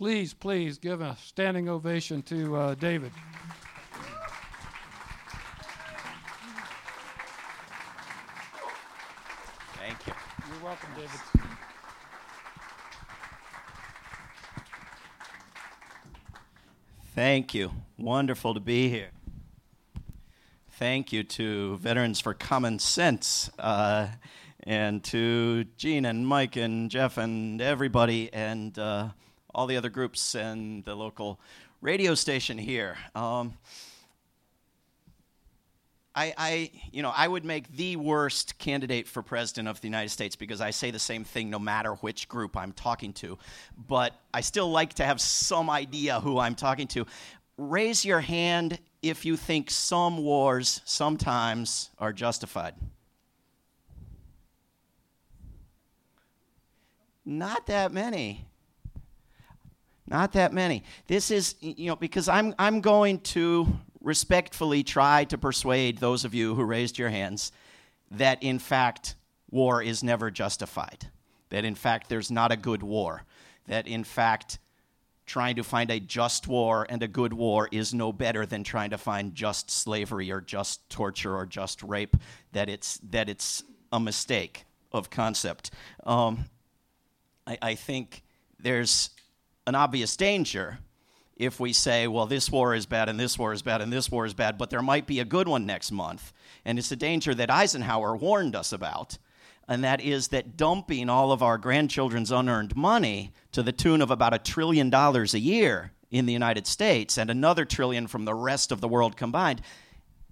Please, please give a standing ovation to uh, David. Thank you. You're welcome, David. Thank you. Wonderful to be here. Thank you to Veterans for Common Sense uh, and to Gene and Mike and Jeff and everybody and uh, all the other groups and the local radio station here. Um, I, I, you know, I would make the worst candidate for president of the United States because I say the same thing no matter which group I'm talking to. But I still like to have some idea who I'm talking to. Raise your hand if you think some wars sometimes are justified. Not that many. Not that many. This is, you know, because I'm, I'm going to respectfully try to persuade those of you who raised your hands that, in fact, war is never justified. That, in fact, there's not a good war. That, in fact, trying to find a just war and a good war is no better than trying to find just slavery or just torture or just rape. That it's, that it's a mistake of concept. Um, I, I think there's an obvious danger if we say, well, this war is bad and this war is bad and this war is bad, but there might be a good one next month. And it's a danger that Eisenhower warned us about, and that is that dumping all of our grandchildren's unearned money to the tune of about a trillion dollars a year in the United States and another trillion from the rest of the world combined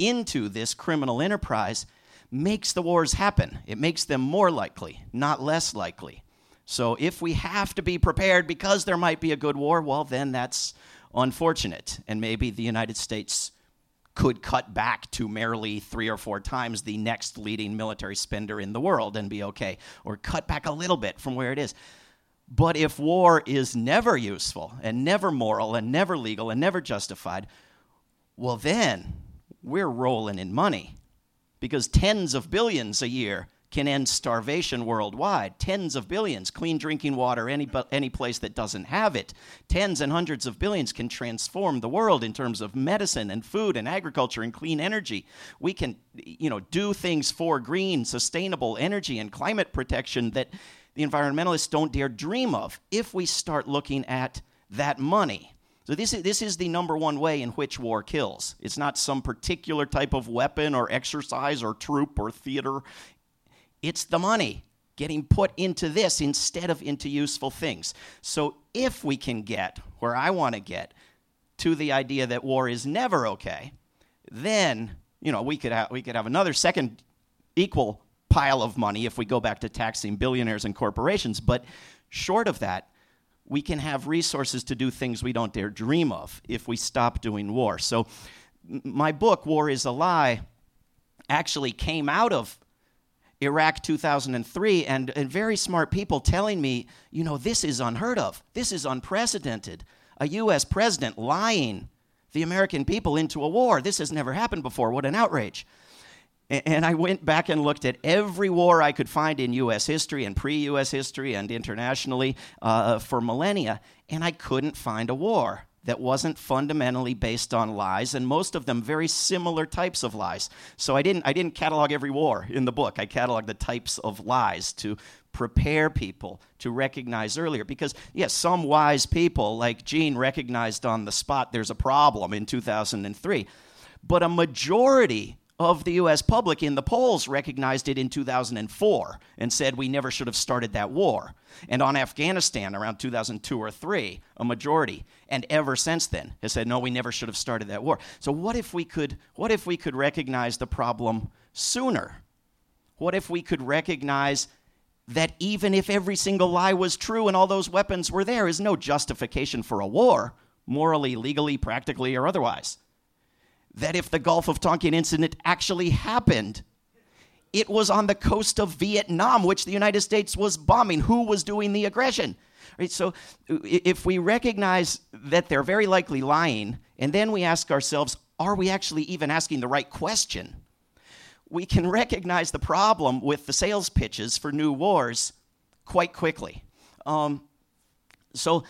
into this criminal enterprise makes the wars happen. It makes them more likely, not less likely. So if we have to be prepared because there might be a good war, well, then that's unfortunate. And maybe the United States could cut back to merely three or four times the next leading military spender in the world and be okay, or cut back a little bit from where it is. But if war is never useful and never moral and never legal and never justified, well, then we're rolling in money because tens of billions a year can end starvation worldwide. Tens of billions, clean drinking water any, any place that doesn't have it. Tens and hundreds of billions can transform the world in terms of medicine and food and agriculture and clean energy. We can, you know, do things for green, sustainable energy and climate protection that the environmentalists don't dare dream of if we start looking at that money. So this is, this is the number one way in which war kills. It's not some particular type of weapon or exercise or troop or theater. It's the money getting put into this instead of into useful things. So if we can get where I want to get to the idea that war is never okay, then you know we could have we could have another second equal pile of money if we go back to taxing billionaires and corporations. But short of that, we can have resources to do things we don't dare dream of if we stop doing war. So my book, War is a Lie, actually came out of Iraq 2003 and, and very smart people telling me, you know, this is unheard of. This is unprecedented. A U.S. president lying the American people into a war. This has never happened before. What an outrage. And I went back and looked at every war I could find in U.S. history and pre U.S. history and internationally uh, for millennia, and I couldn't find a war that wasn't fundamentally based on lies and most of them very similar types of lies. So i didn't i didn't catalog every war in the book. I cataloged the types of lies to prepare people to recognize earlier. Because yes some wise people like gene recognized on the spot there's a problem in 2003 but a majority of the US public in the polls recognized it in 2004 and said we never should have started that war. And on Afghanistan around 2002 or 3, a majority and ever since then has said no we never should have started that war. So what if we could what if we could recognize the problem sooner? What if we could recognize that even if every single lie was true and all those weapons were there is no justification for a war, morally, legally, practically or otherwise? That if the Gulf of Tonkin incident actually happened, it was on the coast of Vietnam, which the United States was bombing. Who was doing the aggression? Right, so if we recognize that they're very likely lying, and then we ask ourselves, are we actually even asking the right question? We can recognize the problem with the sales pitches for new wars quite quickly. Um, so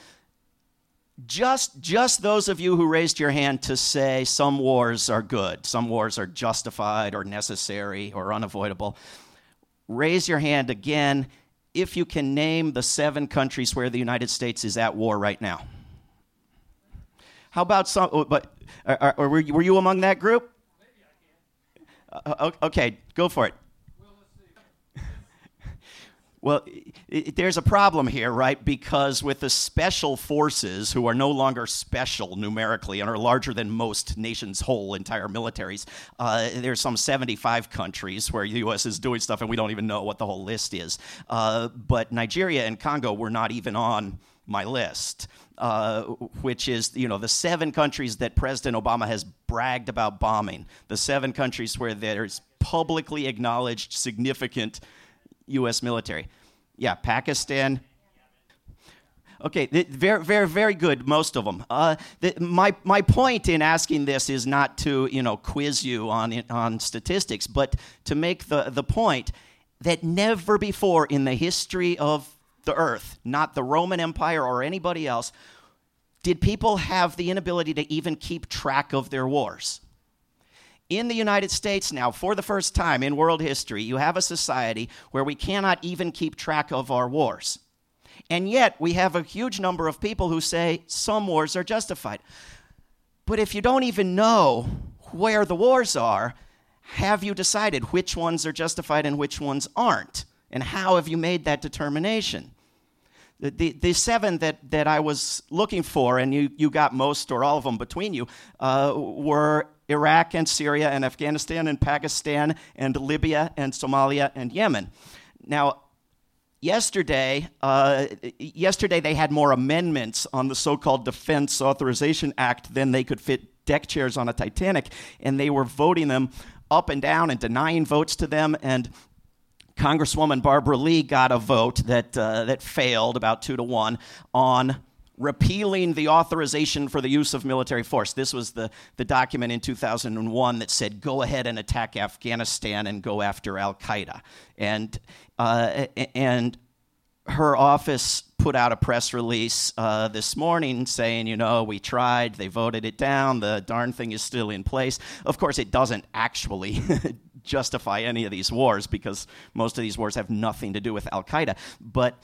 just just those of you who raised your hand to say some wars are good, some wars are justified or necessary or unavoidable. Raise your hand again if you can name the seven countries where the United States is at war right now. How about some? oh, But are, are, were, you, among that group? Uh, okay, go for it. Well, i i there's a problem here, right? Because with the special forces, who are no longer special numerically and are larger than most nations' whole entire militaries, uh, there's some 75 countries where the U.S. is doing stuff and we don't even know what the whole list is. Uh, but Nigeria and Congo were not even on my list. Uh, which is, you know, the seven countries that President Obama has bragged about bombing, the seven countries where there's publicly acknowledged significant U.S. military. Yeah, Pakistan. Okay, very, very, very good. Most of them. Uh, th- my my point in asking this is not to you know quiz you on on statistics, but to make the the point that never before in the history of the earth, not the Roman Empire or anybody else, did people have the inability to even keep track of their wars in the United States now, for the first time in world history, you have a society where we cannot even keep track of our wars. And yet, we have a huge number of people who say some wars are justified. But if you don't even know where the wars are, have you decided which ones are justified and which ones aren't? And how have you made that determination? The, the, the, seven that, that I was looking for, and you, you got most or all of them between you, uh, were Iraq and Syria and Afghanistan and Pakistan and Libya and Somalia and Yemen. Now, yesterday, uh, yesterday they had more amendments on the so-called Defense Authorization Act than they could fit deck chairs on a Titanic, and they were voting them up and down and denying votes to them and Congresswoman Barbara Lee got a vote that, uh, that failed about two to one on repealing the authorization for the use of military force. This was the, the document in 2001 that said, go ahead and attack Afghanistan and go after Al Qaeda. And, uh, and her office put out a press release uh, this morning saying, you know, we tried, they voted it down, the darn thing is still in place. Of course, it doesn't actually justify any of these wars because most of these wars have nothing to do with Al Qaeda. But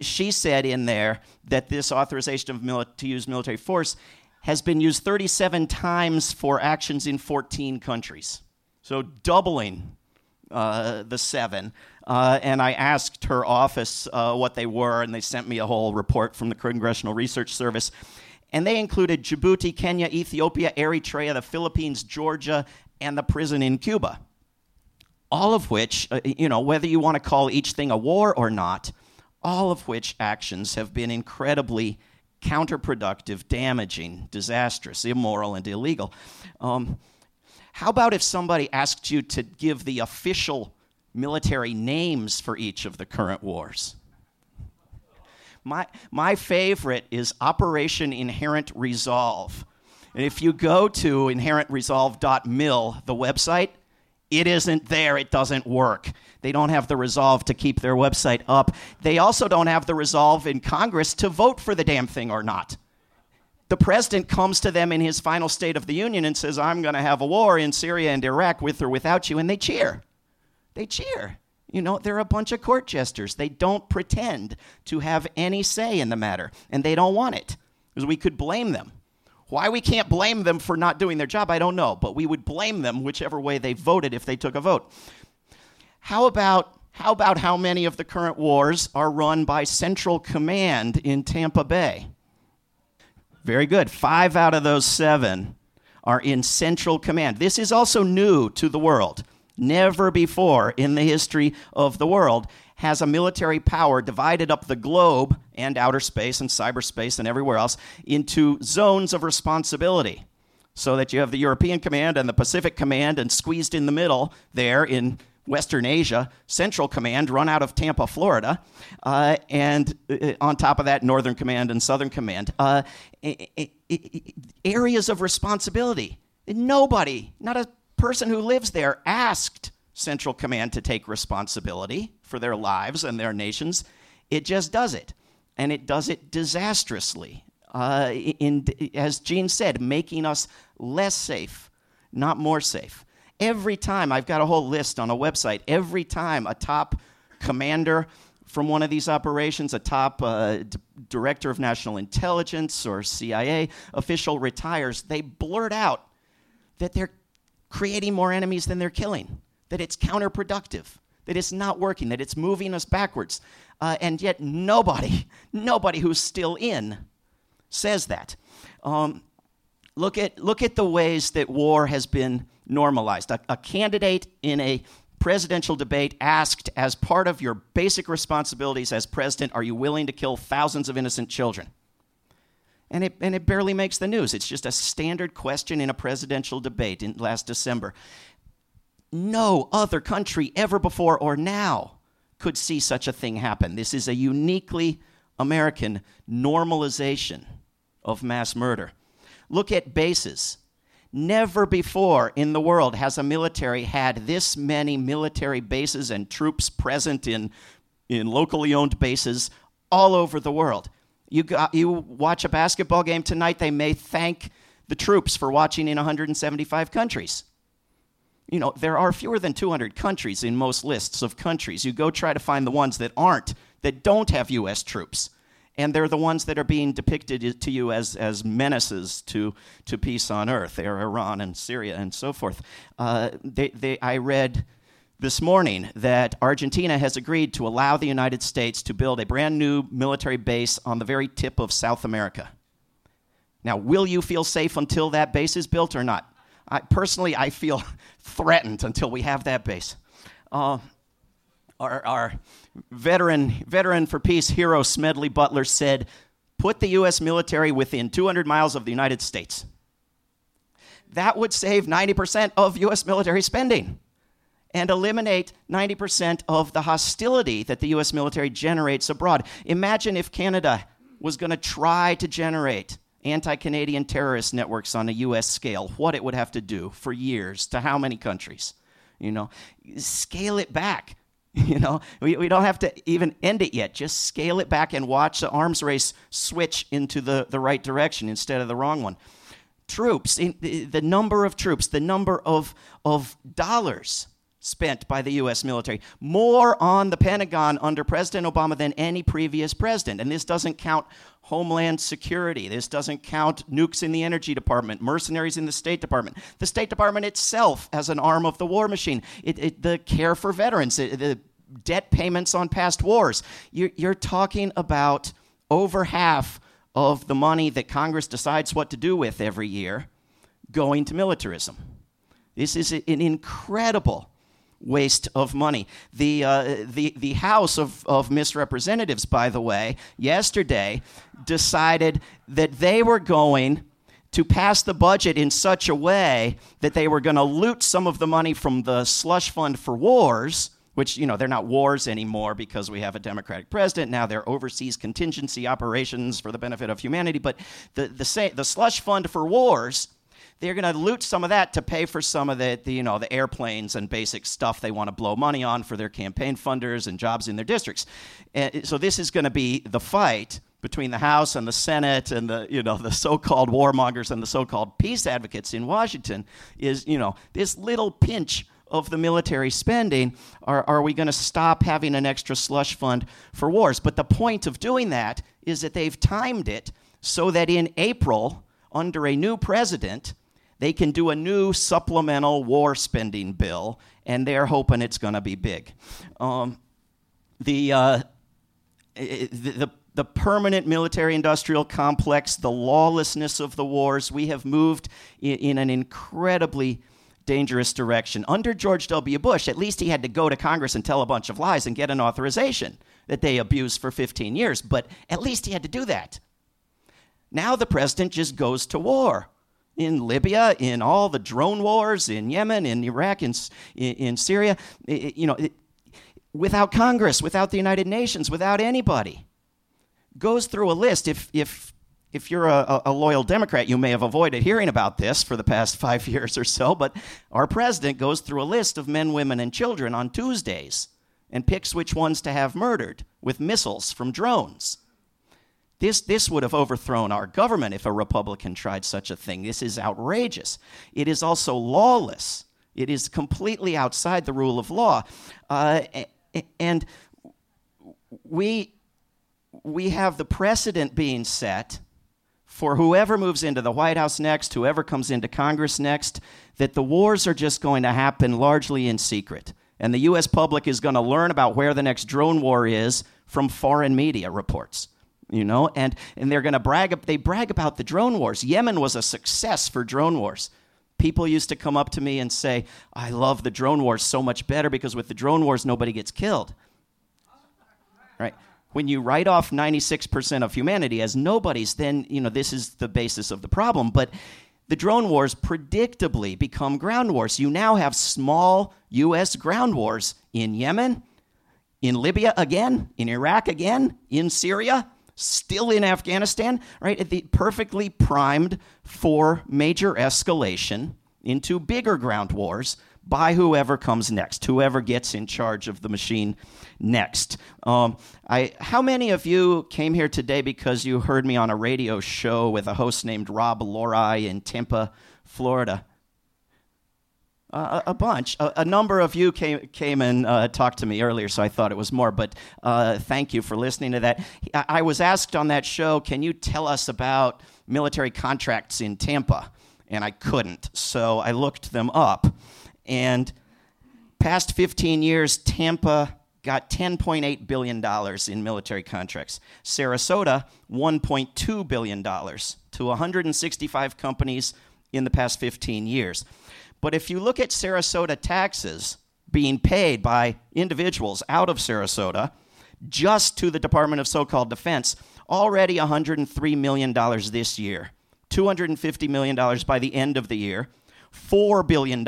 she said in there that this authorization of mili- to use military force has been used 37 times for actions in 14 countries. So doubling uh, the seven. Uh, and I asked her office uh, what they were, and they sent me a whole report from the Congressional Research Service. And they included Djibouti, Kenya, Ethiopia, Eritrea, the Philippines, Georgia, and the prison in Cuba. All of which, uh, you know, whether you want to call each thing a war or not, all of which actions have been incredibly counterproductive, damaging, disastrous, immoral, and illegal. Um, how about if somebody asked you to give the official military names for each of the current wars? My, my favorite is Operation Inherent Resolve. And if you go to inherentresolve.mil, the website, it isn't there. It doesn't work. They don't have the resolve to keep their website up. They also don't have the resolve in Congress to vote for the damn thing or not. The president comes to them in his final State of the Union and says, I'm going to have a war in Syria and Iraq with or without you, and they cheer. They cheer. You know, they're a bunch of court jesters. They don't pretend to have any say in the matter, and they don't want it, because we could blame them. Why we can't blame them for not doing their job, I don't know, but we would blame them whichever way they voted if they took a vote. How about how about how many of the current wars are run by Central Command in Tampa Bay? Very good. 5 out of those 7 are in Central Command. This is also new to the world. Never before in the history of the world has a military power divided up the globe and outer space and cyberspace and everywhere else into zones of responsibility. So that you have the European Command and the Pacific Command, and squeezed in the middle there in Western Asia, Central Command run out of Tampa, Florida, uh, and uh, on top of that, Northern Command and Southern Command. Uh, areas of responsibility. Nobody, not a person who lives there, asked Central Command to take responsibility for their lives and their nations. It just does it, and it does it disastrously. Uh, in, as Gene said, making us less safe, not more safe. Every time, I've got a whole list on a website, every time a top commander from one of these operations, a top uh, d- director of national intelligence or CIA official retires, they blurt out that they're creating more enemies than they're killing, that it's counterproductive, that it's not working, that it's moving us backwards. Uh, and yet, nobody, nobody who's still in says that. Um, look, at, look at the ways that war has been normalized. A, a candidate in a presidential debate asked, as part of your basic responsibilities as president, are you willing to kill thousands of innocent children? And it, and it barely makes the news. It's just a standard question in a presidential debate in last December. No other country ever before or now could see such a thing happen. This is a uniquely American normalization of mass murder. Look at bases. Never before in the world has a military had this many military bases and troops present in, in locally owned bases all over the world. You, got, you watch a basketball game tonight, they may thank the troops for watching in 175 countries. You know, there are fewer than 200 countries in most lists of countries. You go try to find the ones that aren't, that don't have U.S. troops and they're the ones that are being depicted to you as, as menaces to, to peace on earth. They are Iran and Syria and so forth. Uh, they, they, I read this morning that Argentina has agreed to allow the United States to build a brand new military base on the very tip of South America. Now, will you feel safe until that base is built or not? I, personally, I feel threatened until we have that base. Uh, our, our veteran, veteran for peace hero Smedley Butler said, put the U.S. military within 200 miles of the United States. That would save 90% of U.S. military spending and eliminate 90% of the hostility that the U.S. military generates abroad. Imagine if Canada was going to try to generate anti Canadian terrorist networks on a U.S. scale, what it would have to do for years to how many countries? You know, scale it back. You know, we, we don't have to even end it yet. Just scale it back and watch the arms race switch into the, the right direction instead of the wrong one. Troops, the number of troops, the number of, of dollars spent by the U.S. military, more on the Pentagon under President Obama than any previous president. And this doesn't count Homeland Security. This doesn't count nukes in the Energy Department, mercenaries in the State Department. The State Department itself as an arm of the war machine. It, it, the care for veterans, it, the debt payments on past wars. You're, you're talking about over half of the money that Congress decides what to do with every year going to militarism. This is an incredible waste of money. The, uh, the, the House of, of Misrepresentatives, by the way, yesterday decided that they were going to pass the budget in such a way that they were going to loot some of the money from the slush fund for wars which you know they're not wars anymore because we have a democratic president now they're overseas contingency operations for the benefit of humanity but the the, the slush fund for wars they're going to loot some of that to pay for some of the, the, you know the airplanes and basic stuff they want to blow money on for their campaign funders and jobs in their districts and so this is going to be the fight between the House and the Senate and the you know the so-called warmongers and the so-called peace advocates in Washington is you know this little pinch of the military spending, are, are we going to stop having an extra slush fund for wars? But the point of doing that is that they've timed it so that in April, under a new president, they can do a new supplemental war spending bill, and they're hoping it's going to be big. Um, the, uh, the, the, permanent military industrial complex, the lawlessness of the wars, we have moved in, in an incredibly dangerous direction. Under George W. Bush, at least he had to go to Congress and tell a bunch of lies and get an authorization that they abused for 15 years, but at least he had to do that. Now the president just goes to war in Libya, in all the drone wars, in Yemen, in Iraq, in, in Syria, you know, without Congress, without the United Nations, without anybody. Goes through a list. If, if if you're a, a, loyal Democrat, you may have avoided hearing about this for the past five years or so, but our president goes through a list of men, women, and children on Tuesdays and picks which ones to have murdered with missiles from drones. This, this would have overthrown our government if a Republican tried such a thing. This is outrageous. It is also lawless. It is completely outside the rule of law. Uh, and we, we have the precedent being set for whoever moves into the White House next, whoever comes into Congress next, that the wars are just going to happen largely in secret. And the US public is going to learn about where the next drone war is from foreign media reports. You know, and, and they're going to brag, they brag about the drone wars. Yemen was a success for drone wars. People used to come up to me and say, I love the drone wars so much better because with the drone wars, nobody gets killed. Right? When you write off 96% of humanity as nobodies, then, you know, this is the basis of the problem. But the drone wars predictably become ground wars. You now have small U.S. ground wars in Yemen, in Libya again, in Iraq again, in Syria, still in Afghanistan, right? The, perfectly primed for major escalation into bigger ground wars by whoever comes next, whoever gets in charge of the machine next. Um, I, how many of you came here today because you heard me on a radio show with a host named Rob Lorei in Tampa, Florida? Uh, a, bunch. A, a, number of you came, came and uh, talked to me earlier, so I thought it was more, but uh, thank you for listening to that. I, I was asked on that show, can you tell us about military contracts in Tampa? And I couldn't, so I looked them up. And past 15 years, Tampa got $10.8 billion in military contracts. Sarasota, $1.2 billion to 165 companies in the past 15 years. But if you look at Sarasota taxes being paid by individuals out of Sarasota just to the Department of so called defense, already $103 million this year, $250 million by the end of the year, $4 billion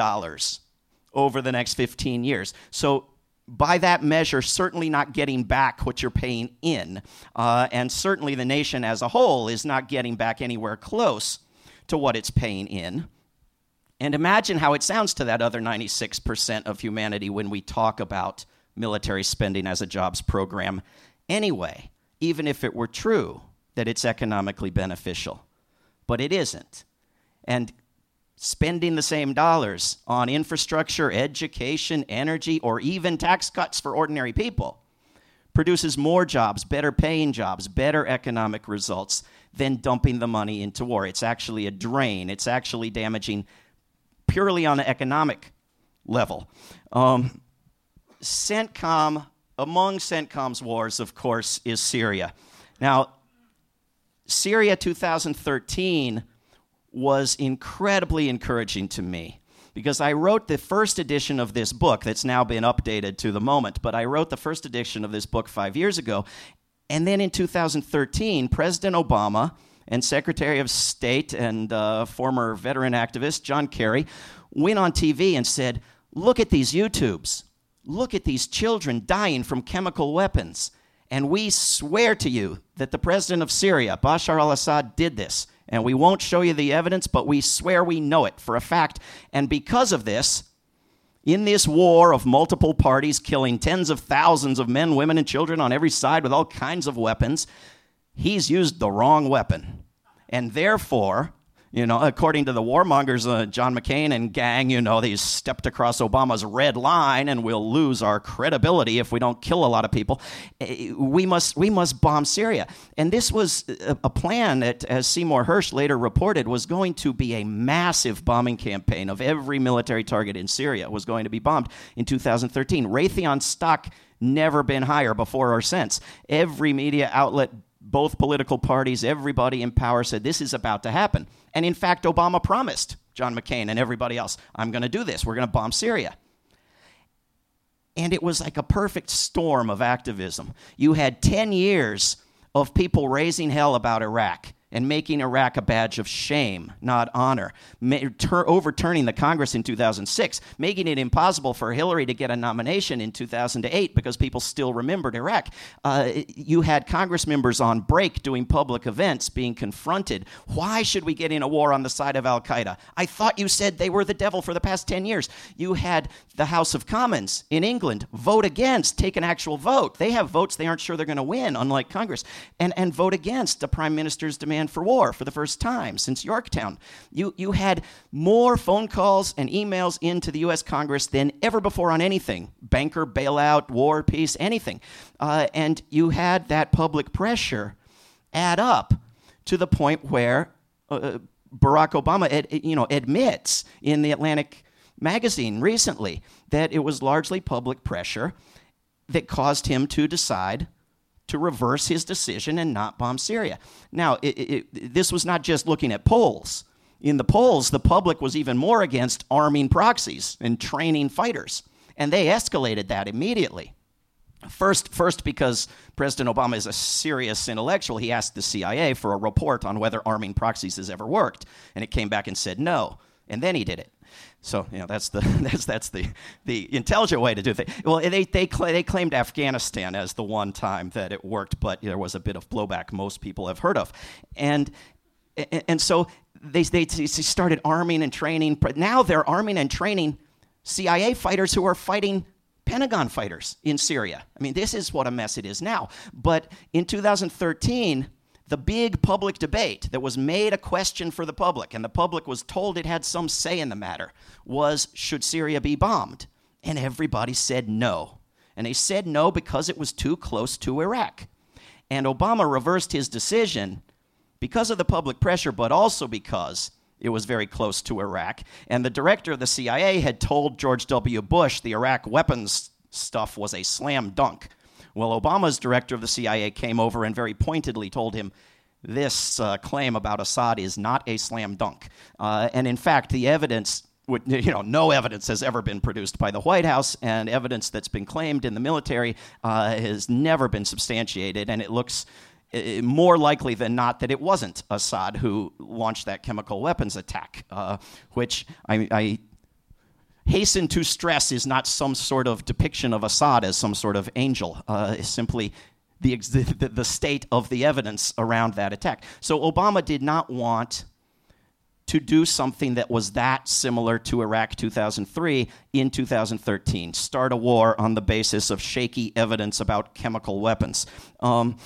over the next 15 years. So by that measure, certainly not getting back what you're paying in. Uh, and certainly the nation as a whole is not getting back anywhere close to what it's paying in. And imagine how it sounds to that other 96% of humanity when we talk about military spending as a jobs program anyway, even if it were true that it's economically beneficial. But it isn't. And spending the same dollars on infrastructure, education, energy, or even tax cuts for ordinary people produces more jobs, better paying jobs, better economic results than dumping the money into war. It's actually a drain, it's actually damaging purely on an economic level. Um, CENTCOM, among CENTCOM's wars, of course, is Syria. Now, Syria 2013 was incredibly encouraging to me because I wrote the first edition of this book that's now been updated to the moment, but I wrote the first edition of this book five years ago. And then in 2013, President Obama and Secretary of State and uh, former veteran activist John Kerry went on TV and said, Look at these YouTubes. Look at these children dying from chemical weapons. And we swear to you that the president of Syria, Bashar al Assad, did this. And we won't show you the evidence, but we swear we know it for a fact. And because of this, in this war of multiple parties killing tens of thousands of men, women, and children on every side with all kinds of weapons, he's used the wrong weapon. And therefore, you know, according to the warmongers, uh, John McCain and gang, you know, they stepped across Obama's red line and we'll lose our credibility if we don't kill a lot of people. Eh, we must, we must bomb Syria. And this was a, a plan that, as Seymour Hersh later reported, was going to be a massive bombing campaign of every military target in Syria was going to be bombed in 2013. Raytheon stock never been higher before or since. Every media outlet both political parties, everybody in power said this is about to happen. And in fact, Obama promised John McCain and everybody else, I'm going to do this. We're going to bomb Syria. And it was like a perfect storm of activism. You had 10 years of people raising hell about Iraq and making Iraq a badge of shame, not honor, overturning the Congress in 2006, making it impossible for Hillary to get a nomination in 2008 because people still remembered Iraq. Uh, you had Congress members on break doing public events being confronted. Why should we get in a war on the side of Al Qaeda? I thought you said they were the devil for the past 10 years. You had the House of Commons in England vote against, take an actual vote. They have votes they aren't sure they're going to win, unlike Congress, and, and vote against the prime minister's demand for war for the first time since Yorktown. You, you had more phone calls and emails into the U.S. Congress than ever before on anything banker, bailout, war, peace, anything. Uh, and you had that public pressure add up to the point where uh, Barack Obama ad, you know, admits in the Atlantic magazine recently that it was largely public pressure that caused him to decide to reverse his decision and not bomb Syria. Now, it, it, this was not just looking at polls. In the polls, the public was even more against arming proxies and training fighters, and they escalated that immediately. First, first, because President Obama is a serious intellectual, he asked the CIA for a report on whether arming proxies has ever worked, and it came back and said no, and then he did it. So you know that's the that's that's the the intelligent way to do things. Well, they they cl- they claimed Afghanistan as the one time that it worked, but there was a bit of blowback most people have heard of, and and so they they started arming and training. But now they're arming and training CIA fighters who are fighting Pentagon fighters in Syria. I mean, this is what a mess it is now. But in 2013 the big public debate that was made a question for the public, and the public was told it had some say in the matter, was should Syria be bombed? And everybody said no. And they said no because it was too close to Iraq. And Obama reversed his decision because of the public pressure, but also because it was very close to Iraq. And the director of the CIA had told George W. Bush the Iraq weapons stuff was a slam dunk. Well, Obama's director of the CIA came over and very pointedly told him this uh, claim about Assad is not a slam dunk. Uh, and in fact, the evidence would, you know, no evidence has ever been produced by the White House, and evidence that's been claimed in the military uh, has never been substantiated, and it looks more likely than not that it wasn't Assad who launched that chemical weapons attack, uh, which I, I hasten to stress is not some sort of depiction of Assad as some sort of angel. Uh, it's simply the, the, the state of the evidence around that attack. So Obama did not want to do something that was that similar to Iraq 2003 in 2013, start a war on the basis of shaky evidence about chemical weapons. Um,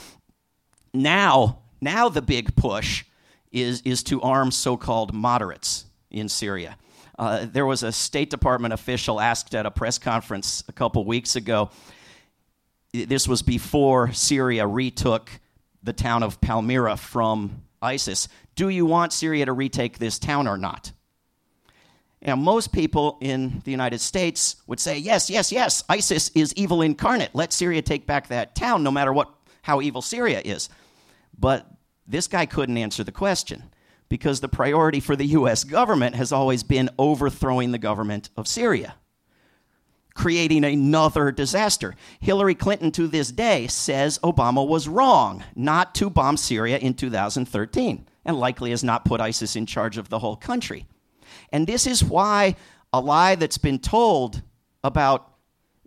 now, now the big push is, is to arm so called moderates in Syria. Uh, there was a State Department official asked at a press conference a couple weeks ago. This was before Syria retook the town of Palmyra from ISIS. Do you want Syria to retake this town or not? Now, most people in the United States would say, yes, yes, yes, ISIS is evil incarnate. Let Syria take back that town, no matter what, how evil Syria is. But this guy couldn't answer the question because the priority for the US government has always been overthrowing the government of Syria, creating another disaster. Hillary Clinton, to this day, says Obama was wrong not to bomb Syria in 2013 and likely has not put ISIS in charge of the whole country. And this is why a lie that's been told about,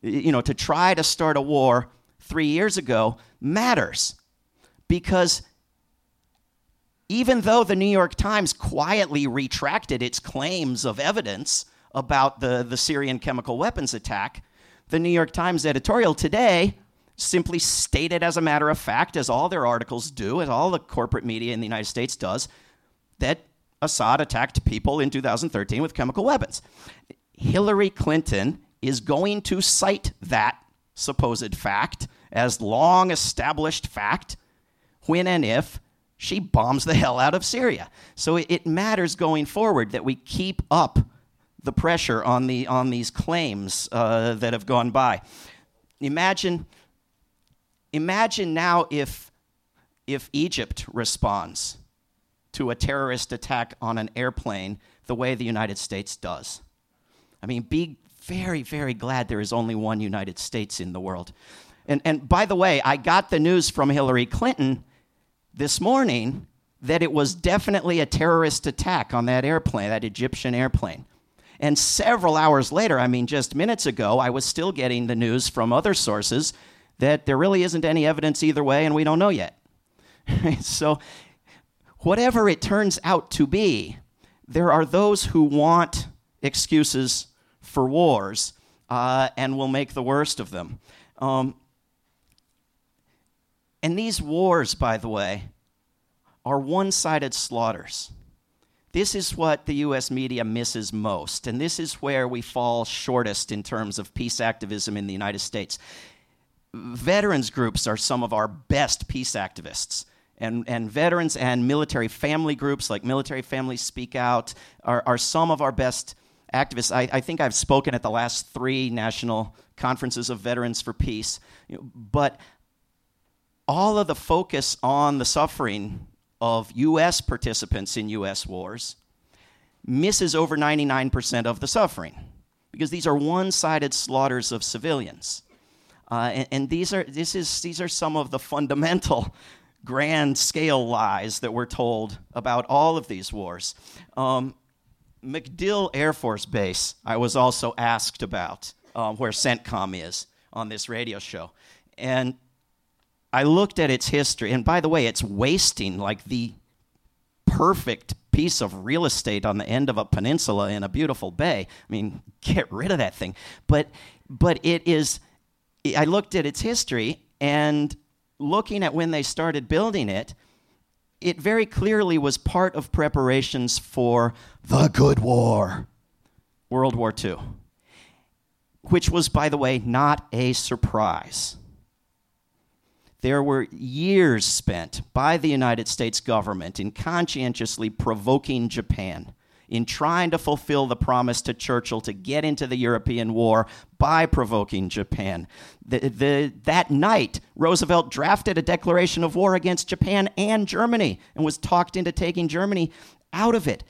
you know, to try to start a war three years ago matters because even though the New York Times quietly retracted its claims of evidence about the, the Syrian chemical weapons attack, the New York Times editorial today simply stated as a matter of fact, as all their articles do, as all the corporate media in the United States does, that Assad attacked people in 2013 with chemical weapons. Hillary Clinton is going to cite that supposed fact as long established fact when and if she bombs the hell out of Syria. So it, matters going forward that we keep up the pressure on, the, on these claims uh, that have gone by. Imagine, imagine now if, if Egypt responds to a terrorist attack on an airplane the way the United States does. I mean, be very, very glad there is only one United States in the world. And, and by the way, I got the news from Hillary Clinton this morning that it was definitely a terrorist attack on that airplane, that Egyptian airplane. And several hours later, I mean, just minutes ago, I was still getting the news from other sources that there really isn't any evidence either way, and we don't know yet. so, whatever it turns out to be, there are those who want excuses for wars uh, and will make the worst of them. Um, and these wars, by the way, are one sided slaughters. This is what the US media misses most, and this is where we fall shortest in terms of peace activism in the United States. Veterans groups are some of our best peace activists. And, and veterans and military family groups like Military Families Speak Out are, are some of our best activists. I, I think I've spoken at the last three national conferences of Veterans for Peace. You know, but all of the focus on the suffering of U.S. participants in U.S. wars misses over 99% of the suffering because these are one sided slaughters of civilians. Uh, and, and, these are this is these are some of the fundamental grand scale lies that we're told about all of these wars. Um, MacDill Air Force Base, I was also asked about um, where CENTCOM is on this radio show. And I looked at its history, and by the way, it's wasting like the perfect piece of real estate on the end of a peninsula in a beautiful bay. I mean, get rid of that thing. But but it is I looked at its history and looking at when they started building it, it very clearly was part of preparations for the Good War, World War II, which was, by the way, not a surprise. There were years spent by the United States government in conscientiously provoking Japan in trying to fulfill the promise to Churchill to get into the European war by provoking Japan. The, the, that night, Roosevelt drafted a declaration of war against Japan and Germany and was talked into taking Germany out of it.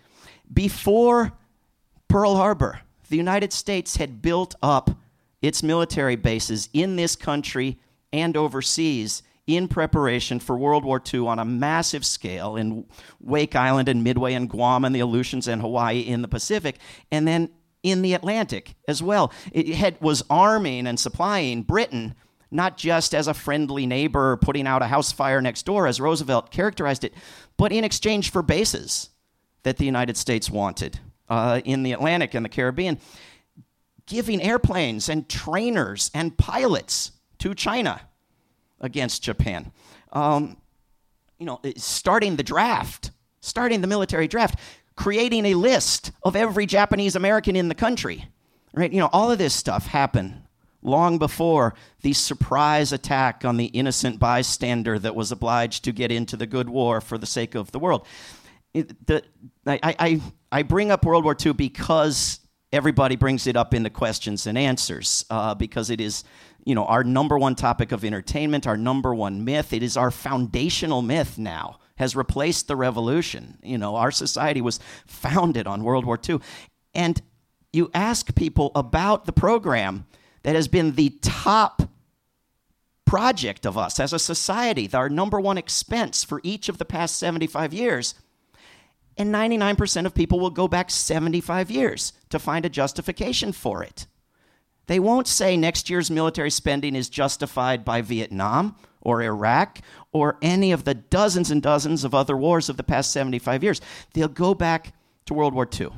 Before Pearl Harbor, the United States had built up its military bases in this country and overseas in preparation for World War II on a massive scale in Wake Island and Midway and Guam and the Aleutians and Hawaii in the Pacific, and then in the Atlantic as well. It had, was arming and supplying Britain not just as a friendly neighbor putting out a house fire next door, as Roosevelt characterized it, but in exchange for bases that the United States wanted uh, in the Atlantic and the Caribbean, giving airplanes and trainers and pilots to China against Japan. Um, you know, starting the draft, starting the military draft, creating a list of every Japanese American in the country. Right? You know, all of this stuff happened long before the surprise attack on the innocent bystander that was obliged to get into the good war for the sake of the world. It, the, I, I, I bring up World War II because everybody brings it up in the questions and answers, uh, because it is you know, our number one topic of entertainment, our number one myth. It is our foundational myth now, has replaced the revolution. You know, our society was founded on World War II. And you ask people about the program that has been the top project of us as a society, our number one expense for each of the past 75 years. And 99% of people will go back 75 years to find a justification for it. They won't say next year's military spending is justified by Vietnam or Iraq or any of the dozens and dozens of other wars of the past 75 years. They'll go back to World War II.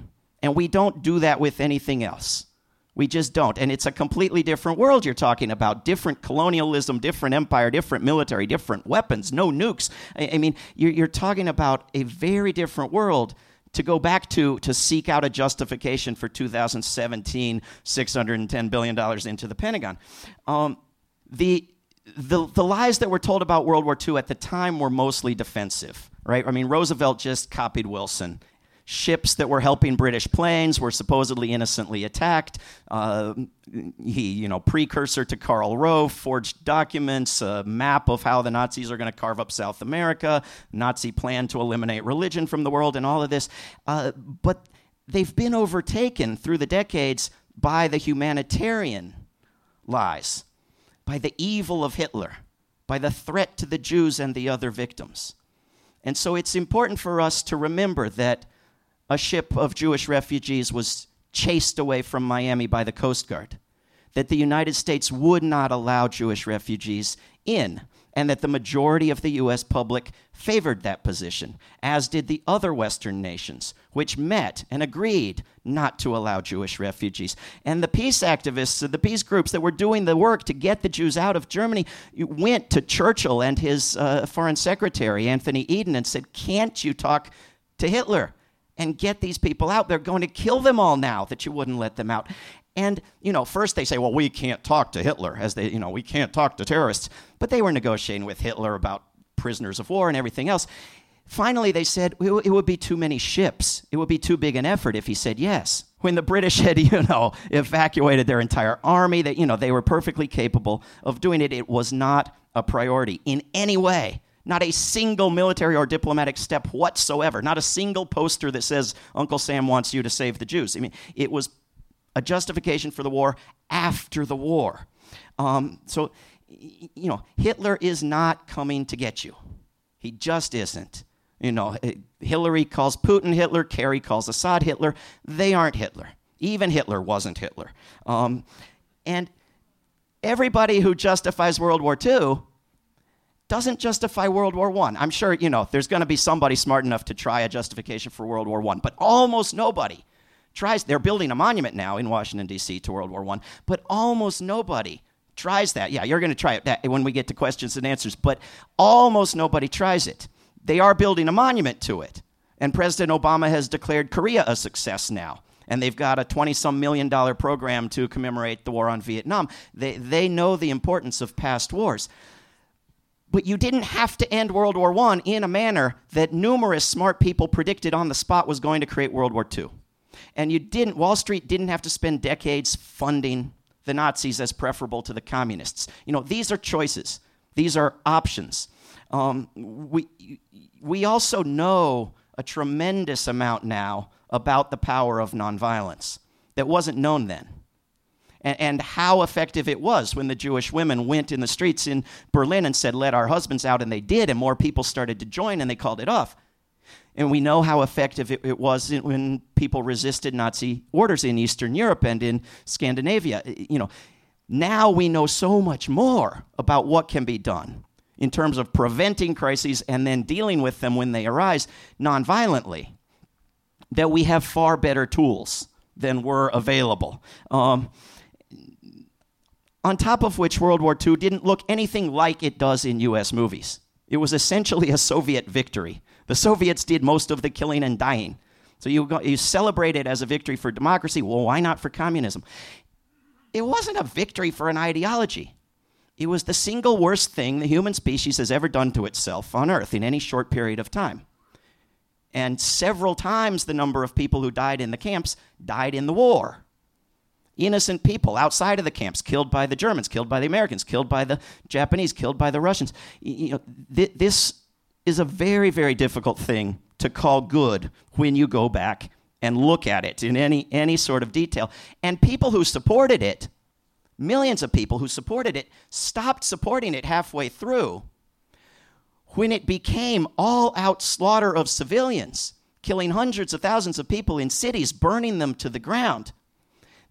And we don't do that with anything else. We just don't. And it's a completely different world you're talking about. Different colonialism, different empire, different military, different weapons, no nukes. I, mean, you're talking about a very different world to go back to to seek out a justification for 2017 610 billion dollars into the Pentagon. Um, the the, the lies that were told about World War II at the time were mostly defensive, right? I mean, Roosevelt just copied Wilson ships that were helping British planes were supposedly innocently attacked. Uh, he, you know, precursor to Karl Rove, forged documents, a map of how the Nazis are going to carve up South America, Nazi plan to eliminate religion from the world, and all of this. Uh, but they've been overtaken through the decades by the humanitarian lies, by the evil of Hitler, by the threat to the Jews and the other victims. And so it's important for us to remember that a ship of Jewish refugees was chased away from Miami by the Coast Guard, that the United States would not allow Jewish refugees in and that the majority of the U.S. public favored that position, as did the other Western nations, which met and agreed not to allow Jewish refugees. And the peace activists, the peace groups that were doing the work to get the Jews out of Germany, went to Churchill and his uh, foreign secretary, Anthony Eden, and said, Can't you talk to Hitler? And get these people out. They're going to kill them all now that you wouldn't let them out. And, you know, first they say, well, we can't talk to Hitler, as they, you know, we can't talk to terrorists. But they were negotiating with Hitler about prisoners of war and everything else. Finally, they said it would be too many ships. It would be too big an effort if he said yes. When the British had, you know, evacuated their entire army, that, you know, they were perfectly capable of doing it. It was not a priority in any way. Not a single military or diplomatic step whatsoever. Not a single poster that says Uncle Sam wants you to save the Jews. I mean, it was a justification for the war after the war. Um, so, you know, Hitler is not coming to get you. He just isn't. You know, eh, Hillary calls Putin Hitler, Kerry calls Assad Hitler. They aren't Hitler. Even Hitler wasn't Hitler. Um, and everybody who justifies World War II doesn't justify World War I. I'm sure, you know, there's going to be somebody smart enough to try a justification for World War I, but almost nobody tries. They're building a monument now in Washington, D.C. to World War I, but almost nobody tries that. Yeah, you're going to try it that, when we get to questions and answers, but almost nobody tries it. They are building a monument to it. And President Obama has declared Korea a success now. And they've got a 20 some million dollar program to commemorate the war on Vietnam. They, they know the importance of past wars. But you didn't have to end World War I in a manner that numerous smart people predicted on the spot was going to create World War II. And you didn't, Wall Street didn't have to spend decades funding the Nazis as preferable to the communists. You know, these are choices, these are options. Um, we, we also know a tremendous amount now about the power of nonviolence that wasn't known then and, and how effective it was when the Jewish women went in the streets in Berlin and said, Let our husbands out, and they did, and more people started to join, and they called it off. And we know how effective it, it was when people resisted Nazi orders in Eastern Europe and in Scandinavia. You know, now we know so much more about what can be done in terms of preventing crises and then dealing with them when they arise nonviolently, that we have far better tools than were available. Um, on top of which, World War II didn't look anything like it does in US movies. It was essentially a Soviet victory. The Soviets did most of the killing and dying. So you, go, you celebrate it as a victory for democracy. Well, why not for communism? It wasn't a victory for an ideology. It was the single worst thing the human species has ever done to itself on Earth in any short period of time. And several times the number of people who died in the camps died in the war innocent people outside of the camps killed by the Germans, killed by the Americans, killed by the Japanese, killed by the Russians. You know, th- this is a very, very difficult thing to call good when you go back and look at it in any, any sort of detail. And people who supported it, millions of people who supported it, stopped supporting it halfway through when it became all out slaughter of civilians, killing hundreds of thousands of people in cities, burning them to the ground.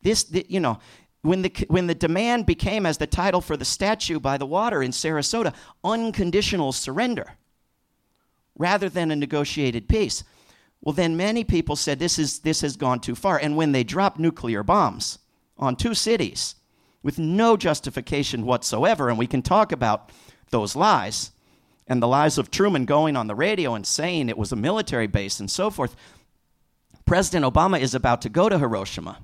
This, the, you know, when the, when the demand became, as the title for the statue by the water in Sarasota, unconditional surrender rather than a negotiated peace, well, then many people said this, is, this has gone too far. And when they dropped nuclear bombs on two cities with no justification whatsoever, and we can talk about those lies and the lies of Truman going on the radio and saying it was a military base and so forth, President Obama is about to go to Hiroshima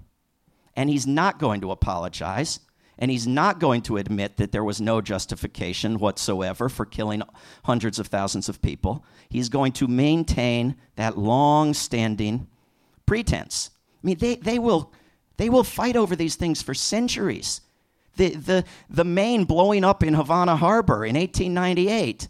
and he's not going to apologize. And he's not going to admit that there was no justification whatsoever for killing hundreds of thousands of people. He's going to maintain that long standing pretense. I mean, they, they, will, they will fight over these things for centuries. The, the, the Maine blowing up in Havana Harbor in 1898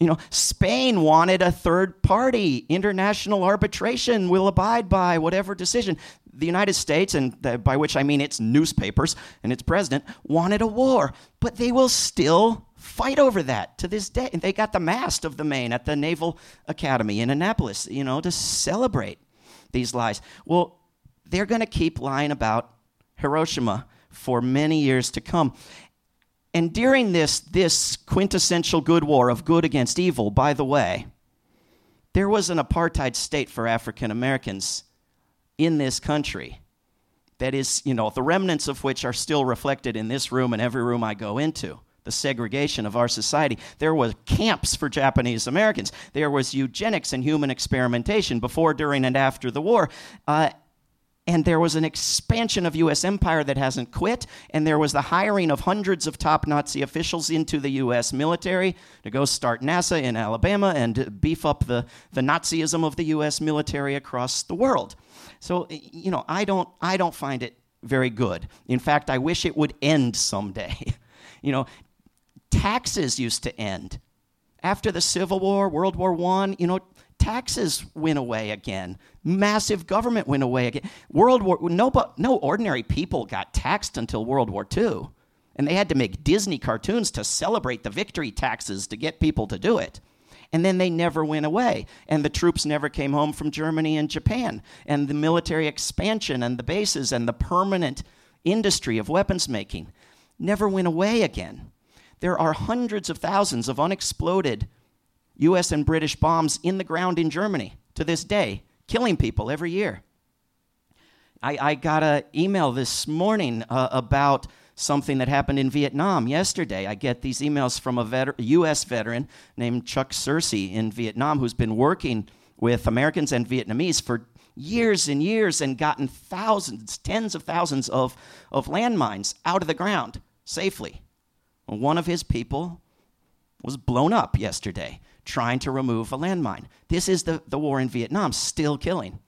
you know, Spain wanted a third party. International arbitration will abide by whatever decision. The United States, and the, by which I mean its newspapers and its president, wanted a war, but they will still fight over that to this day. And they got the mast of the Maine at the Naval Academy in Annapolis, you know, to celebrate these lies. Well, they're going to keep lying about Hiroshima for many years to come. And during this, this quintessential good war of good against evil, by the way, there was an apartheid state for African Americans in this country that is, you know, the remnants of which are still reflected in this room and every room I go into. The segregation of our society. There was camps for Japanese Americans. There was eugenics and human experimentation before, during, and after the war. Uh, and there was an expansion of US empire that hasn't quit, and there was the hiring of hundreds of top Nazi officials into the US military to go start NASA in Alabama and beef up the, the Nazism of the US military across the world. So, you know, I don't, I don't find it very good. In fact, I wish it would end someday. you know, taxes used to end. After the Civil War, World War I, you know, taxes went away again. Massive government went away again. World War no, but no ordinary people got taxed until World War II. And they had to make Disney cartoons to celebrate the victory taxes to get people to do it. And then they never went away. And the troops never came home from Germany and Japan. And the military expansion and the bases and the permanent industry of weapons making never went away again. There are hundreds of thousands of unexploded US and British bombs in the ground in Germany to this day, killing people every year. I, I got an email this morning uh, about something that happened in Vietnam yesterday. I get these emails from a veter- U.S. veteran named Chuck Searcy in Vietnam who's been working with Americans and Vietnamese for years and years and gotten thousands, tens of thousands of, of landmines out of the ground safely. One of his people was blown up yesterday trying to remove a landmine. This is the, the war in Vietnam, still killing.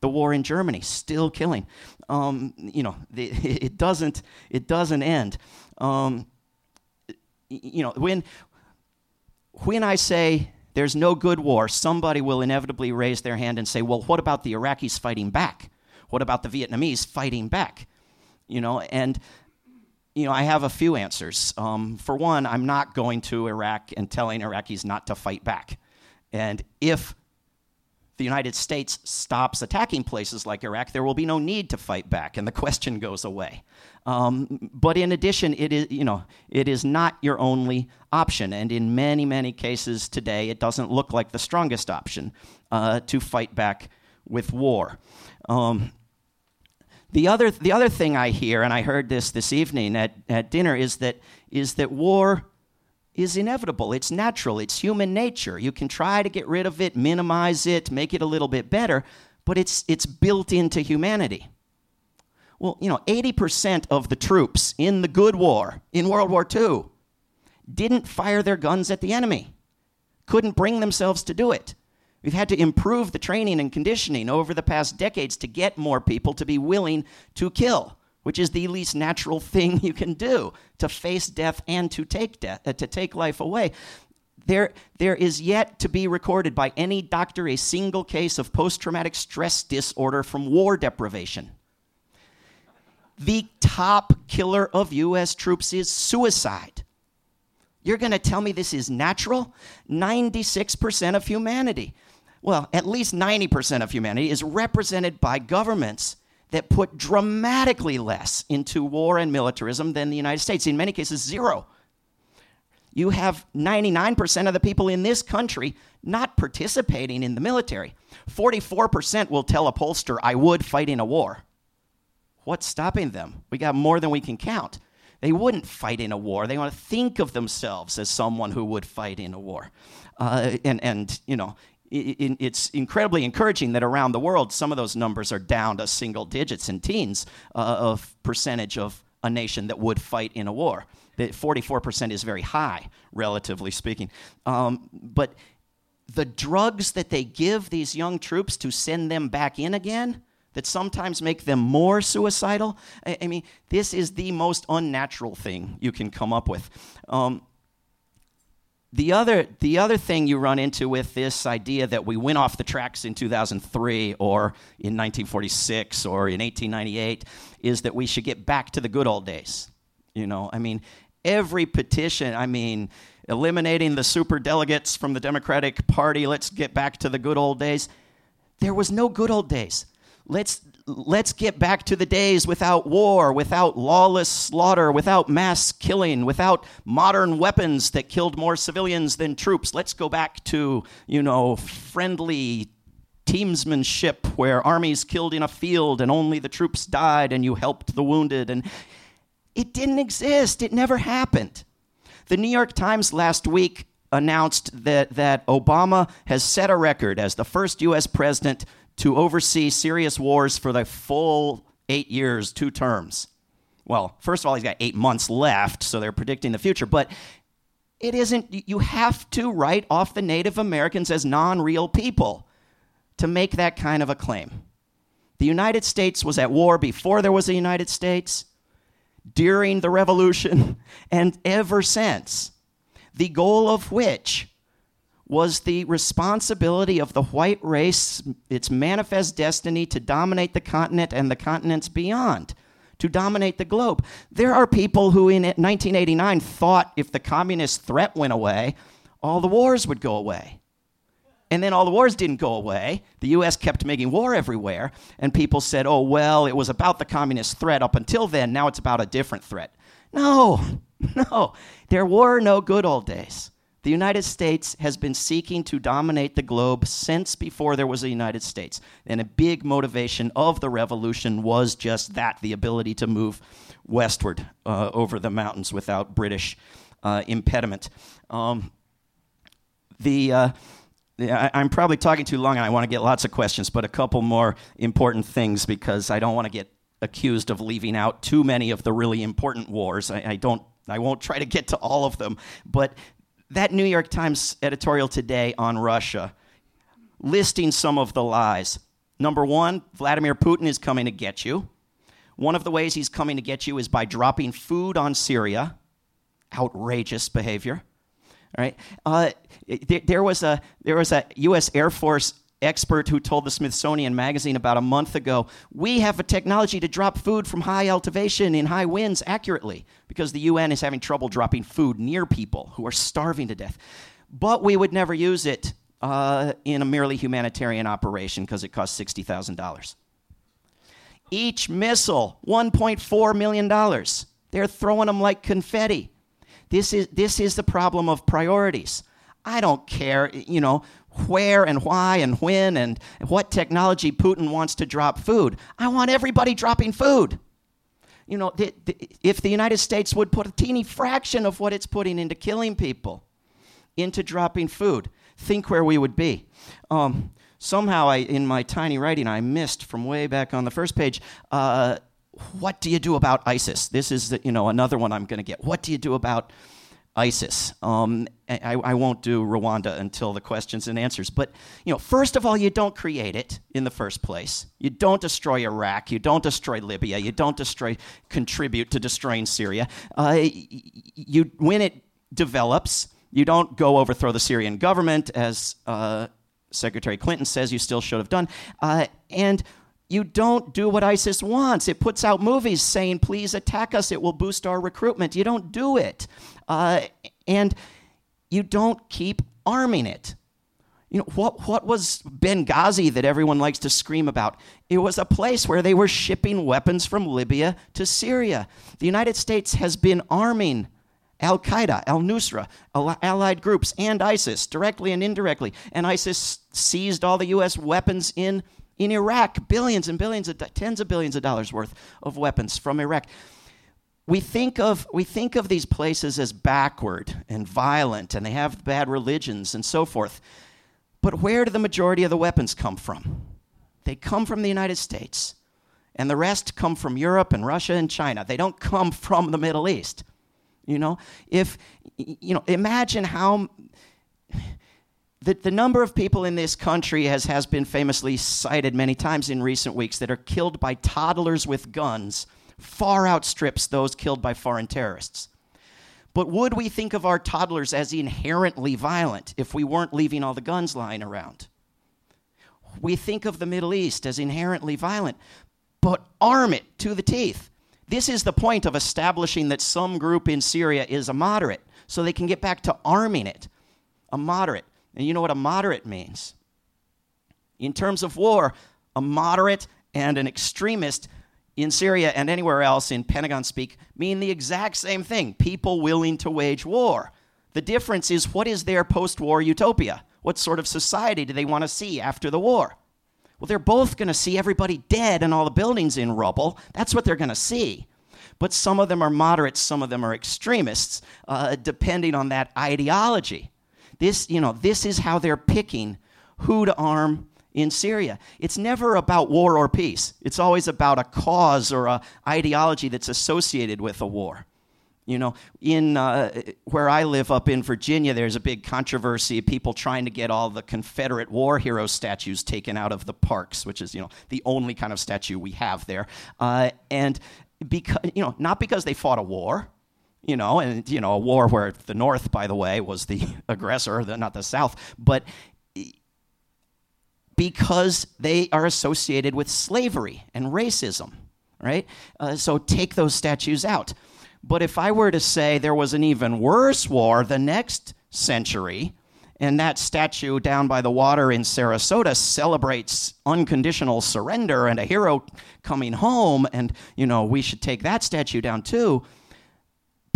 The war in Germany, still killing. Um, you know, the, it doesn't it doesn't end. Um, you know, when when I say there's no good war, somebody will inevitably raise their hand and say, "Well, what about the Iraqis fighting back? What about the Vietnamese fighting back?" You know, and you know, I have a few answers. Um, for one, I'm not going to Iraq and telling Iraqis not to fight back. And if the United States stops attacking places like Iraq, there will be no need to fight back, and the question goes away. Um, but in addition, it is, you know, it is not your only option, and in many, many cases today, it doesn't look like the strongest option uh, to fight back with war. Um, the other, the other thing I hear, and I heard this this evening at, at dinner, is that, is that war is inevitable. It's natural. It's human nature. You can try to get rid of it, minimize it, make it a little bit better, but it's, it's built into humanity. Well, you know, 80% of the troops in the good war, in World War II, didn't fire their guns at the enemy, couldn't bring themselves to do it. We've had to improve the training and conditioning over the past decades to get more people to be willing to kill, which is the least natural thing you can do to face death and to take death, uh, to take life away. There, there is yet to be recorded by any doctor a single case of post traumatic stress disorder from war deprivation. The top killer of U.S. troops is suicide. You're going to tell me this is natural? 96% of humanity well, at least 90% of humanity is represented by governments that put dramatically less into war and militarism than the United States, in many cases, zero. You have 99% of the people in this country not participating in the military. 44% will tell a pollster, I would fight in a war. What's stopping them? We got more than we can count. They wouldn't fight in a war. They want to think of themselves as someone who would fight in a war. Uh, and, and, you know, it's incredibly encouraging that around the world, some of those numbers are down to single digits and teens uh, of percentage of a nation that would fight in a war. That 44% is very high, relatively speaking. Um, but the drugs that they give these young troops to send them back in again, that sometimes make them more suicidal, I, I mean, this is the most unnatural thing you can come up with. Um, the other, the other thing you run into with this idea that we went off the tracks in 2003 or in 1946 or in 1898 is that we should get back to the good old days. You know, I mean, every petition, I mean, eliminating the super delegates from the Democratic Party, let's get back to the good old days. There was no good old days. Let's let's get back to the days without war, without lawless slaughter, without mass killing, without modern weapons that killed more civilians than troops. Let's go back to, you know, friendly teamsmanship where armies killed in a field and only the troops died and you helped the wounded and it didn't exist. It never happened. The New York Times last week announced that, that Obama has set a record as the first U.S. president to oversee serious wars for the full eight years, two terms. Well, first of all, he's got eight months left, so they're predicting the future. But it isn't, you have to write off the Native Americans as non real people to make that kind of a claim. The United States was at war before there was a United States, during the Revolution, and ever since. The goal of which was the responsibility of the white race, its manifest destiny to dominate the continent and the continents beyond, to dominate the globe. There are people who in 1989 thought if the communist threat went away, all the wars would go away. And then all the wars didn't go away. The US kept making war everywhere, and people said, oh, well, it was about the communist threat up until then. Now it's about a different threat. No, no. There were no good old days. The United States has been seeking to dominate the globe since before there was a United States. And a big motivation of the revolution was just that the ability to move westward uh, over the mountains without British uh, impediment. Um, the. Uh, I, I'm probably talking too long and I want to get lots of questions, but a couple more important things because I don't want to get accused of leaving out too many of the really important wars. I, I, don't I won't try to get to all of them, but that New York Times editorial today on Russia, listing some of the lies. Number one, Vladimir Putin is coming to get you. One of the ways he's coming to get you is by dropping food on Syria. Outrageous behavior. All right. Uh, there, there, was a there was a U.S. Air Force expert who told the Smithsonian Magazine about a month ago, we have a technology to drop food from high elevation in high winds accurately because the UN is having trouble dropping food near people who are starving to death. But we would never use it uh, in a merely humanitarian operation because it costs $60,000. Each missile, $1.4 million. They're throwing them like confetti. This is, this is the problem of priorities. I don't care, you know, where and why and when and what technology Putin wants to drop food. I want everybody dropping food. You know, the, the, if the United States would put a teeny fraction of what it's putting into killing people into dropping food, think where we would be. Um, somehow, I, in my tiny writing, I missed from way back on the first page. Uh, what do you do about ISIS? This is the, you know another one I'm going to get. What do you do about ISIS. Um, I, I, won't do Rwanda until the questions and answers. But you know, first of all, you don't create it in the first place. You don't destroy Iraq. You don't destroy Libya. You don't destroy contribute to destroying Syria. Uh, you when it develops, you don't go overthrow the Syrian government as uh, Secretary Clinton says you still should have done. Uh, and you don't do what ISIS wants. It puts out movies saying, please attack us, it will boost our recruitment. You don't do it. Uh, and you don't keep arming it. You know, what, what was Benghazi that everyone likes to scream about? It was a place where they were shipping weapons from Libya to Syria. The United States has been arming Al Qaeda, Al Nusra, allied groups, and ISIS, directly and indirectly. And ISIS seized all the U.S. weapons in in Iraq, billions and billions, of, tens of billions of dollars worth of weapons from Iraq. We think, of, we think of these places as backward and violent, and they have bad religions and so forth. But where do the majority of the weapons come from? They come from the United States, and the rest come from Europe and Russia and China. They don't come from the Middle East. You know, if, you know, imagine how the, the number of people in this country, as has been famously cited many times in recent weeks, that are killed by toddlers with guns far outstrips those killed by foreign terrorists. But would we think of our toddlers as inherently violent if we weren't leaving all the guns lying around? We think of the Middle East as inherently violent, but arm it to the teeth. This is the point of establishing that some group in Syria is a moderate, so they can get back to arming it. A moderate. And you know what a moderate means? In terms of war, a moderate and an extremist in Syria and anywhere else in Pentagon speak mean the exact same thing people willing to wage war. The difference is what is their post war utopia? What sort of society do they want to see after the war? Well, they're both going to see everybody dead and all the buildings in rubble. That's what they're going to see. But some of them are moderates, some of them are extremists, uh, depending on that ideology. This, you know, this is how they're picking who to arm in Syria. It's never about war or peace. It's always about a cause or a ideology that's associated with a war. You know, in uh, where I live up in Virginia, there's a big controversy. Of people trying to get all the Confederate war hero statues taken out of the parks, which is you know the only kind of statue we have there. Uh, and because you know, not because they fought a war, you know, and you know, a war where the North, by the way, was the aggressor, not the South, but because they are associated with slavery and racism, right? Uh, so take those statues out. But if I were to say there was an even worse war the next century, and that statue down by the water in Sarasota celebrates unconditional surrender and a hero coming home, and you know we should take that statue down too.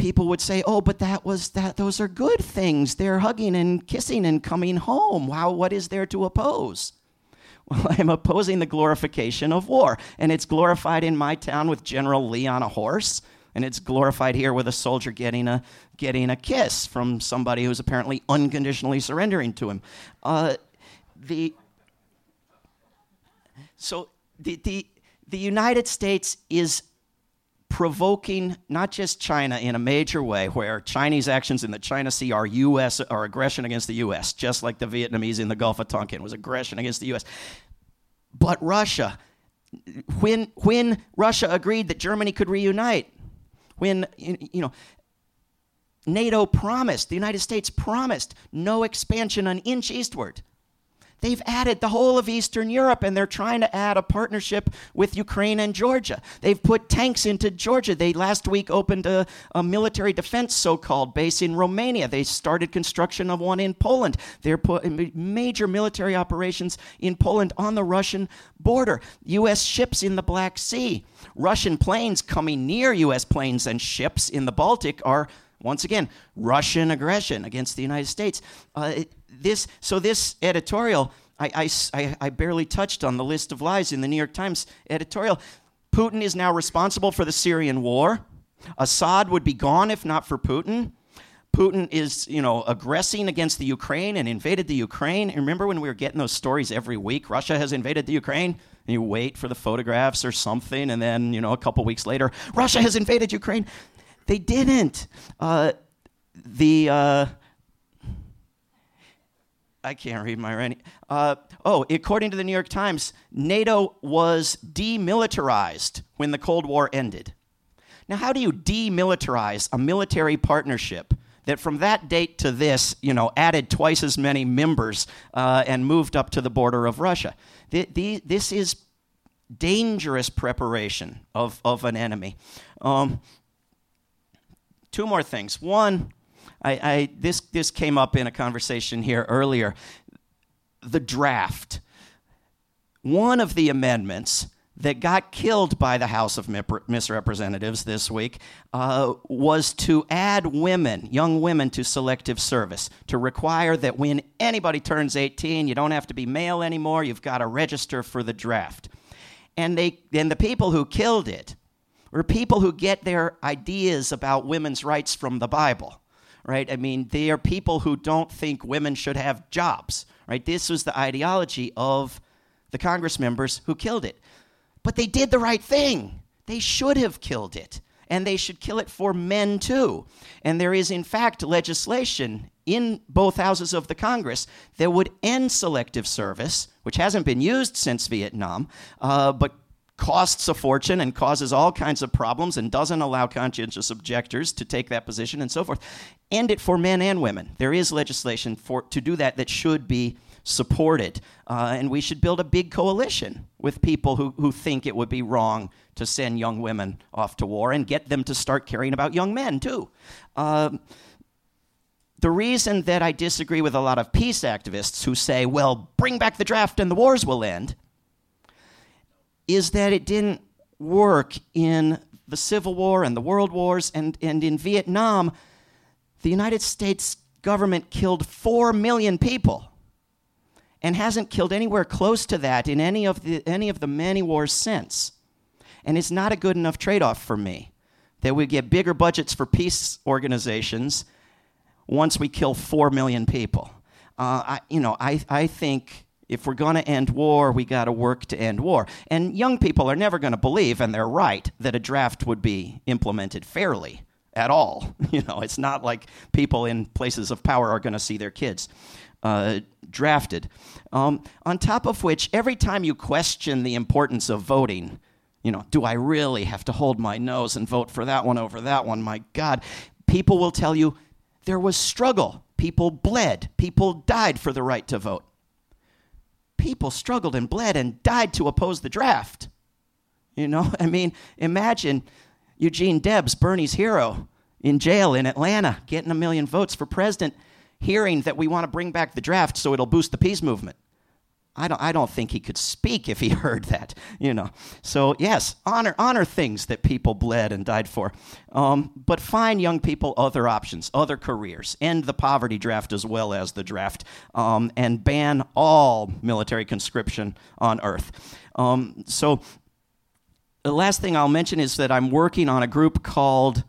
People would say, "Oh, but that was that; those are good things. They're hugging and kissing and coming home. Wow, what is there to oppose?" Well, I'm opposing the glorification of war, and it's glorified in my town with General Lee on a horse and it's glorified here with a soldier getting a getting a kiss from somebody who's apparently unconditionally surrendering to him. Uh, the so the, the the United States is provoking not just China in a major way, where Chinese actions in the China Sea are U.S. are aggression against the U.S., just like the Vietnamese in the Gulf of Tonkin was aggression against the U.S. But Russia, when when Russia agreed that Germany could reunite, when, you know, NATO promised, the United States promised no expansion an inch eastward. They've added the whole of Eastern Europe and they're trying to add a partnership with Ukraine and Georgia. They've put tanks into Georgia. They last week opened a, a military defense so called base in Romania. They started construction of one in Poland. They're putting major military operations in Poland on the Russian border. U.S. ships in the Black Sea. Russian planes coming near U.S. planes and ships in the Baltic are once again, Russian aggression against the United States. Uh, this, so this editorial, I, I, I barely touched on the list of lies in the New York Times editorial. Putin is now responsible for the Syrian war. Assad would be gone if not for Putin. Putin is, you know, aggressing against the Ukraine and invaded the Ukraine. Remember when we were getting those stories every week? Russia has invaded the Ukraine. And you wait for the photographs or something, and then, you know, a couple weeks later, Russia has invaded Ukraine. They didn't. Uh, the uh, I can't read my writing. Uh, oh, according to the New York Times, NATO was demilitarized when the Cold War ended. Now, how do you demilitarize a military partnership that from that date to this, you know, added twice as many members uh, and moved up to the border of Russia? The, the, this is dangerous preparation of, of an enemy. Um, two more things. One, I, I, this, this came up in a conversation here earlier. The draft. One of the amendments that got killed by the House of Misrepresentatives this week uh, was to add women, young women, to selective service, to require that when anybody turns 18, you don't have to be male anymore, you've got to register for the draft. And, they, and the people who killed it were people who get their ideas about women's rights from the Bible right? I mean, they are people who don't think women should have jobs, right? This was the ideology of the Congress members who killed it. But they did the right thing. They should have killed it. And they should kill it for men too. And there is, in fact, legislation in both houses of the Congress that would end selective service, which hasn't been used since Vietnam, uh, but costs a fortune and causes all kinds of problems and doesn't allow conscientious objectors to take that position and so forth. End it for men and women. There is legislation for to do that that should be supported. Uh, and we should build a big coalition with people who, who think it would be wrong to send young women off to war and get them to start caring about young men, too. Uh, the reason that I disagree with a lot of peace activists who say, well, bring back the draft and the wars will end, is that it didn't work in the Civil War and the World Wars and, and in Vietnam. The United States government killed 4 million people and hasn't killed anywhere close to that in any of the, any of the many wars since. And it's not a good enough trade off for me that we get bigger budgets for peace organizations once we kill 4 million people. Uh, I, you know, I, I think if we're going to end war, we got to work to end war. And young people are never going to believe, and they're right, that a draft would be implemented fairly at all. You know, it's not like people in places of power are going to see their kids uh, drafted. Um, on top of which, every time you question the importance of voting, you know, do I really have to hold my nose and vote for that one over that one? My God. People will tell you there was struggle. People bled. People died for the right to vote. People struggled and bled and died to oppose the draft. You know, I mean, imagine Eugene Debs, Bernie's hero, in jail in Atlanta, getting a million votes for president, hearing that we want to bring back the draft so it'll boost the peace movement. I don't, I don't think he could speak if he heard that, you know. So yes, honor, honor things that people bled and died for, um, but find young people other options, other careers, end the poverty draft as well as the draft, um, and ban all military conscription on Earth. Um, so the last thing I'll mention is that I'm working on a group called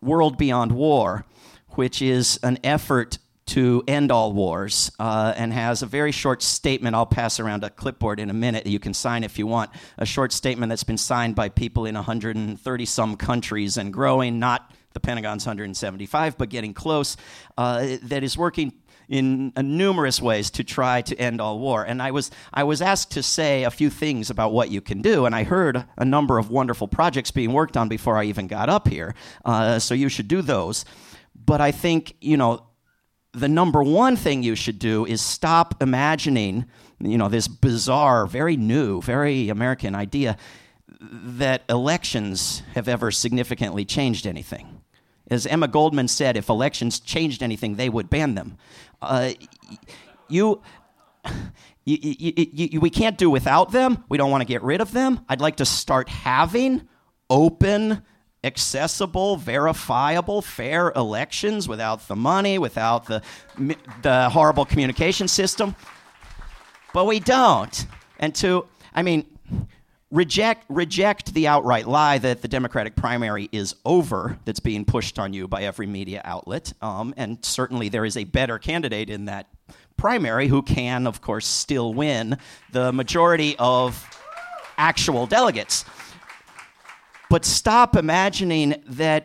World Beyond War, which is an effort to end all wars uh, and has a very short statement. I'll pass around a clipboard in a minute. You can sign if you want. A short statement that's been signed by people in 130 some countries and growing, not the Pentagon's 175, but getting close, uh, that is working in numerous ways to try to end all war. And I was, I was asked to say a few things about what you can do, and I heard a number of wonderful projects being worked on before I even got up here. Uh, so you should do those. But I think, you know, the number one thing you should do is stop imagining, you know, this bizarre, very new, very American idea that elections have ever significantly changed anything. As Emma Goldman said, if elections changed anything, they would ban them. Uh, you, you, you, you, we can't do without them. We don't want to get rid of them. I'd like to start having open, accessible, verifiable, fair elections without the money, without the, the horrible communication system. But we don't. And to, I mean, reject reject the outright lie that the Democratic primary is over that's being pushed on you by every media outlet. Um, and certainly there is a better candidate in that primary who can, of course, still win the majority of actual delegates. But stop imagining that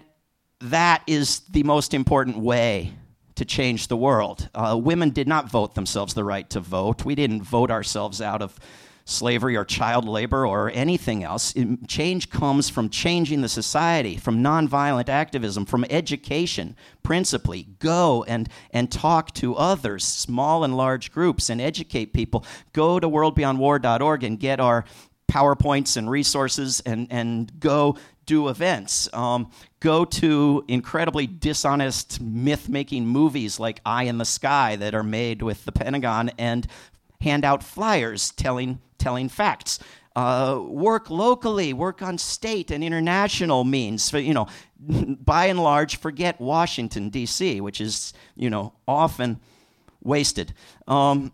that is the most important way to change the world. Uh, women did not vote themselves the right to vote. We didn't vote ourselves out of slavery or child labor or anything else. It, change comes from changing the society, from nonviolent activism, from education, principally. Go and, and talk to others, small and large groups, and educate people. Go to worldbeyondwar.org and get our PowerPoints and resources and, and go do events. Um, go to incredibly dishonest myth making movies like Eye in the Sky that are made with the Pentagon and hand out flyers telling, telling facts. Uh, work locally, work on state and international means. You know, by and large, forget Washington D.C., which is you know often wasted. Um,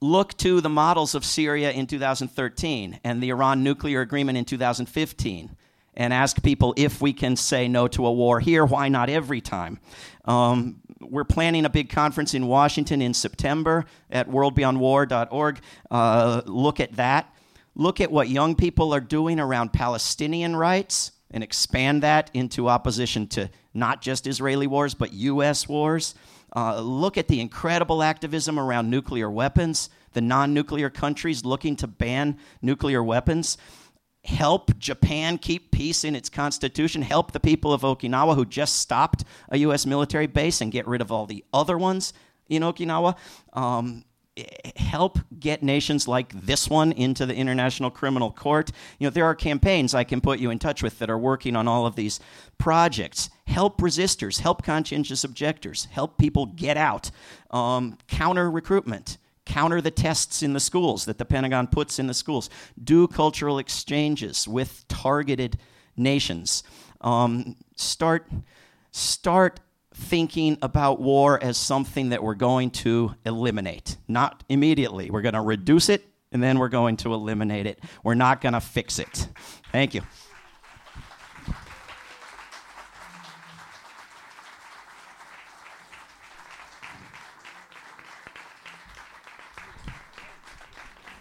look to the models of Syria in 2013 and the Iran nuclear agreement in 2015 and ask people if we can say no to a war here, why not every time? Um, we're planning a big conference in Washington in September at worldbeyondwar.org. Uh, look at that. Look at what young people are doing around Palestinian rights and expand that into opposition to not just Israeli wars, but U.S. wars. Uh, look at the incredible activism around nuclear weapons, the non nuclear countries looking to ban nuclear weapons. Help Japan keep peace in its constitution. Help the people of Okinawa who just stopped a U.S. military base and get rid of all the other ones in Okinawa. Um, help get nations like this one into the International Criminal Court. You know, there are campaigns I can put you in touch with that are working on all of these projects. Help resistors, help conscientious objectors, help people get out, um, counter recruitment counter the tests in the schools that the Pentagon puts in the schools, do cultural exchanges with targeted nations, um, start, start thinking about war as something that we're going to eliminate. Not immediately. We're going to reduce it and then we're going to eliminate it. We're not going to fix it. Thank you.